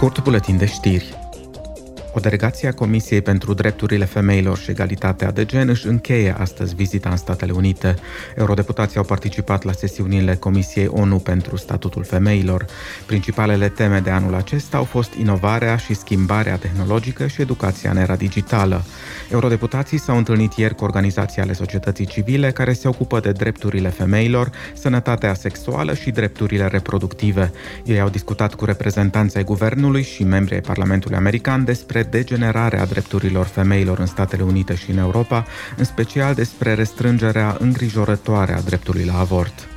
korte bulletin de stier. O delegație a Comisiei pentru Drepturile Femeilor și Egalitatea de Gen își încheie astăzi vizita în Statele Unite. Eurodeputații au participat la sesiunile Comisiei ONU pentru Statutul Femeilor. Principalele teme de anul acesta au fost inovarea și schimbarea tehnologică și educația în era digitală. Eurodeputații s-au întâlnit ieri cu organizații ale societății civile care se ocupă de drepturile femeilor, sănătatea sexuală și drepturile reproductive. Ei au discutat cu reprezentanții ai guvernului și membrii ai Parlamentului American despre despre degenerarea drepturilor femeilor în Statele Unite și în Europa, în special despre restrângerea îngrijorătoare a dreptului la avort.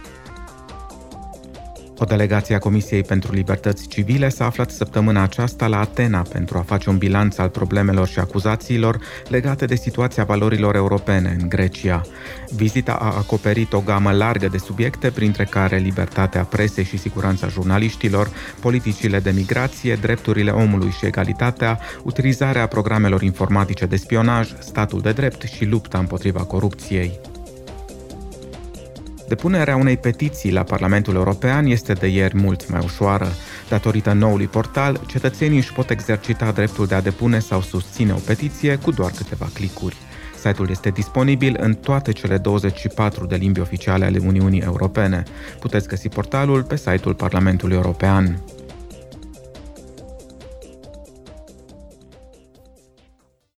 O delegație a Comisiei pentru Libertăți Civile s-a aflat săptămâna aceasta la Atena pentru a face un bilanț al problemelor și acuzațiilor legate de situația valorilor europene în Grecia. Vizita a acoperit o gamă largă de subiecte, printre care libertatea presei și siguranța jurnaliștilor, politicile de migrație, drepturile omului și egalitatea, utilizarea programelor informatice de spionaj, statul de drept și lupta împotriva corupției. Depunerea unei petiții la Parlamentul European este de ieri mult mai ușoară. Datorită noului portal, cetățenii își pot exercita dreptul de a depune sau susține o petiție cu doar câteva clicuri. Site-ul este disponibil în toate cele 24 de limbi oficiale ale Uniunii Europene. Puteți găsi portalul pe site-ul Parlamentului European.